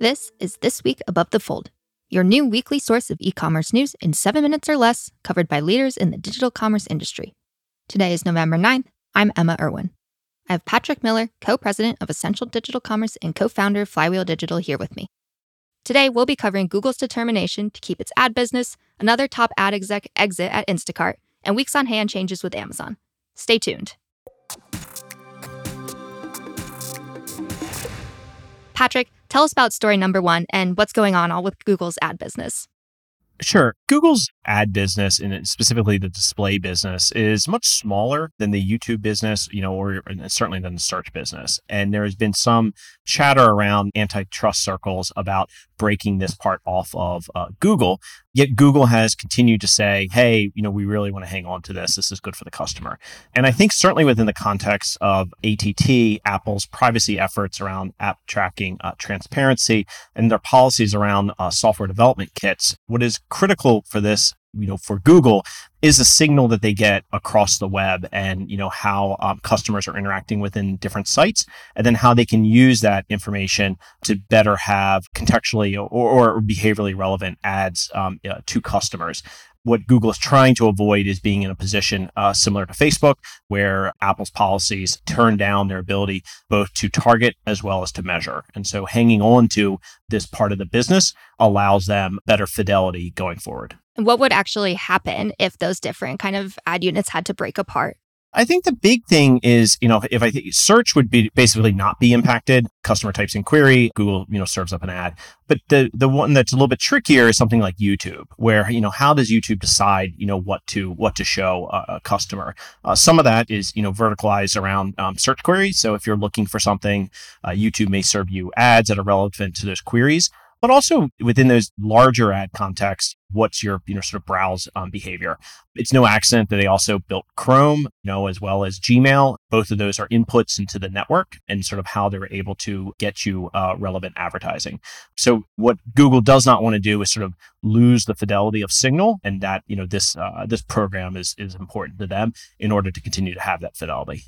This is This Week Above the Fold, your new weekly source of e commerce news in seven minutes or less, covered by leaders in the digital commerce industry. Today is November 9th. I'm Emma Irwin. I have Patrick Miller, co president of Ascential Digital Commerce and co founder of Flywheel Digital, here with me. Today, we'll be covering Google's determination to keep its ad business, another top ad exec exit at Instacart, and weeks on hand changes with Amazon. Stay tuned. Patrick, tell us about story number one and what's going on all with Google's ad business. Sure. Google's ad business and specifically the display business is much smaller than the YouTube business, you know, or certainly than the search business. And there has been some chatter around antitrust circles about breaking this part off of uh, Google. Yet Google has continued to say, hey, you know, we really want to hang on to this. This is good for the customer. And I think certainly within the context of ATT, Apple's privacy efforts around app tracking uh, transparency and their policies around uh, software development kits, what is critical for this you know for google is a signal that they get across the web and you know how um, customers are interacting within different sites and then how they can use that information to better have contextually or, or behaviorally relevant ads um, uh, to customers what Google is trying to avoid is being in a position uh, similar to Facebook, where Apple's policies turn down their ability both to target as well as to measure. And so hanging on to this part of the business allows them better fidelity going forward. What would actually happen if those different kind of ad units had to break apart? I think the big thing is, you know, if I think search would be basically not be impacted, customer types in query, Google, you know, serves up an ad. But the the one that's a little bit trickier is something like YouTube, where you know, how does YouTube decide, you know, what to what to show a, a customer? Uh, some of that is, you know, verticalized around um, search queries. So if you're looking for something, uh, YouTube may serve you ads that are relevant to those queries but also within those larger ad contexts, what's your you know sort of browse um, behavior? It's no accident that they also built Chrome, you know, as well as Gmail. Both of those are inputs into the network and sort of how they're able to get you uh, relevant advertising. So what Google does not want to do is sort of lose the fidelity of signal, and that you know this uh, this program is is important to them in order to continue to have that fidelity.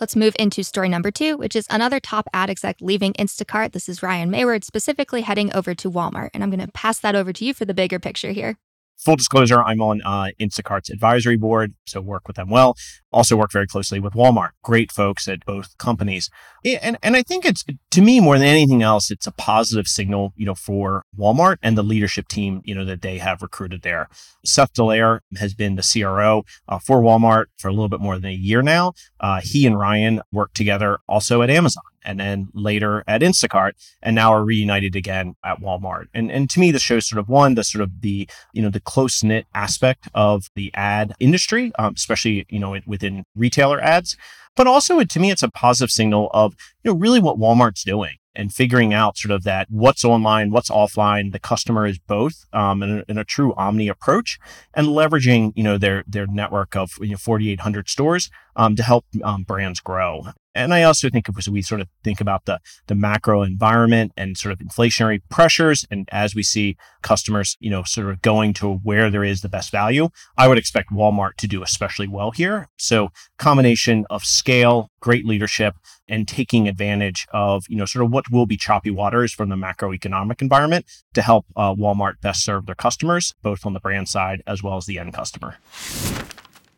Let's move into story number two, which is another top ad exec leaving Instacart. This is Ryan Mayward, specifically heading over to Walmart. And I'm going to pass that over to you for the bigger picture here full disclosure, I'm on uh, Instacart's advisory board, so work with them well. Also work very closely with Walmart. Great folks at both companies, and and I think it's to me more than anything else, it's a positive signal, you know, for Walmart and the leadership team, you know, that they have recruited there. Seth Dallaire has been the CRO uh, for Walmart for a little bit more than a year now. Uh, he and Ryan worked together also at Amazon and then later at Instacart, and now are reunited again at Walmart. And and to me, this shows sort of one the sort of the you know the close knit aspect of the ad industry, um, especially you know within retailer ads. But also, to me, it's a positive signal of you know really what Walmart's doing and figuring out sort of that what's online, what's offline. The customer is both um, in, a, in, a, true omni approach, and leveraging you know their their network of you know 4,800 stores um, to help um, brands grow. And I also think as we sort of think about the the macro environment and sort of inflationary pressures, and as we see customers, you know, sort of going to where there is the best value, I would expect Walmart to do especially well here. So combination of scale, great leadership, and taking advantage of you know sort of what will be choppy waters from the macroeconomic environment to help uh, Walmart best serve their customers, both on the brand side as well as the end customer.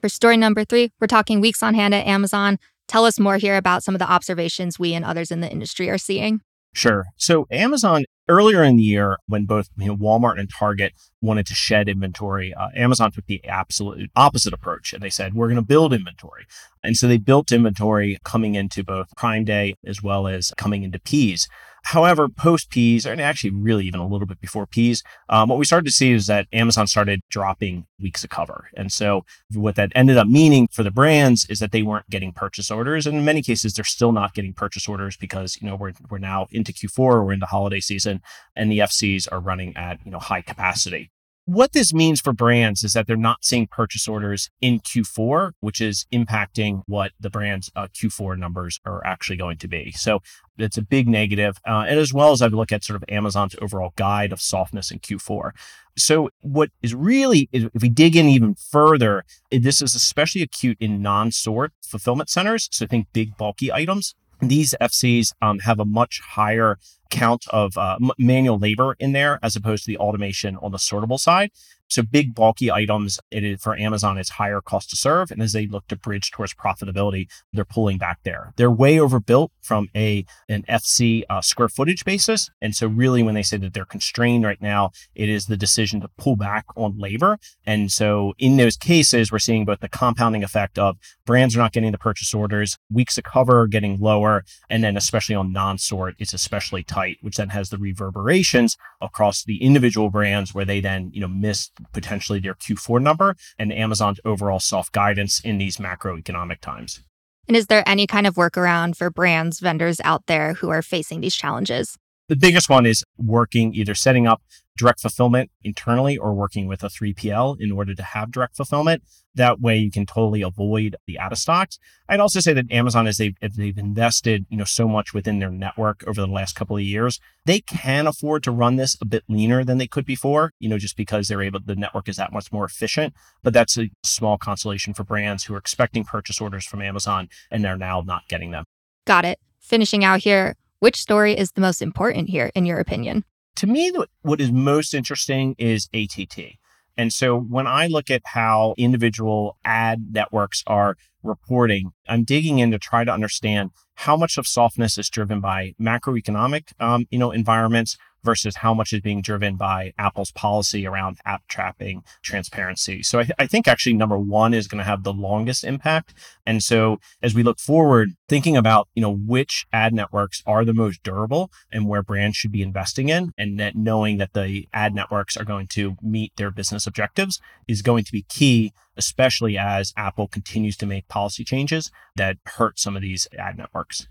For story number three, we're talking weeks on hand at Amazon. Tell us more here about some of the observations we and others in the industry are seeing. Sure. So Amazon earlier in the year, when both you know, Walmart and Target wanted to shed inventory, uh, Amazon took the absolute opposite approach, and they said we're going to build inventory. And so they built inventory coming into both Prime Day as well as coming into PEAS. However, post PEAS, and actually really even a little bit before PEAS, um, what we started to see is that Amazon started dropping weeks of cover. And so what that ended up meaning for the brands is that they weren't getting purchase orders. And in many cases, they're still not getting purchase orders because, you know, we're, we're now into Q4, we're into holiday season, and the FCs are running at, you know, high capacity what this means for brands is that they're not seeing purchase orders in Q4, which is impacting what the brand's uh, Q4 numbers are actually going to be. So it's a big negative. Uh, and as well as I look at sort of Amazon's overall guide of softness in Q4. So what is really, if we dig in even further, this is especially acute in non-sort fulfillment centers. So think big bulky items. These FCs um, have a much higher count of uh, m- manual labor in there as opposed to the automation on the sortable side. So big bulky items it is for Amazon is higher cost to serve. And as they look to bridge towards profitability, they're pulling back there. They're way overbuilt from a an FC uh, square footage basis. And so really when they say that they're constrained right now, it is the decision to pull back on labor. And so in those cases, we're seeing both the compounding effect of brands are not getting the purchase orders, weeks of cover getting lower, and then especially on non-sort, it's especially tight, which then has the reverberations across the individual brands where they then, you know, miss potentially their Q4 number and Amazon's overall soft guidance in these macroeconomic times. And is there any kind of workaround for brands, vendors out there who are facing these challenges? The biggest one is working either setting up direct fulfillment internally or working with a 3PL in order to have direct fulfillment. That way you can totally avoid the out of stocks. I'd also say that Amazon, as they've, as they've invested, you know, so much within their network over the last couple of years, they can afford to run this a bit leaner than they could before, you know, just because they're able, the network is that much more efficient. But that's a small consolation for brands who are expecting purchase orders from Amazon and they're now not getting them. Got it. Finishing out here, which story is the most important here, in your opinion? To me, what is most interesting is ATT. And so when I look at how individual ad networks are reporting, I'm digging in to try to understand how much of softness is driven by macroeconomic, um, you know, environments versus how much is being driven by Apple's policy around app tracking transparency. So I, th- I think actually number one is going to have the longest impact. And so as we look forward, thinking about, you know, which ad networks are the most durable and where brands should be investing in and that knowing that the ad networks are going to meet their business objectives is going to be key, especially as Apple continues to make policy changes that hurt some of these ad networks.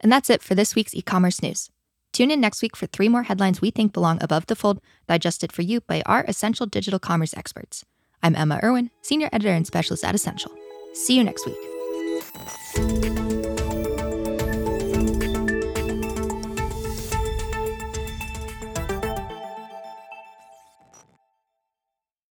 And that's it for this week's e-commerce news. Tune in next week for three more headlines we think belong above the fold, digested for you by our Ascential digital commerce experts. I'm Emma Irwin, Senior Editor and Specialist at Ascential. See you next week.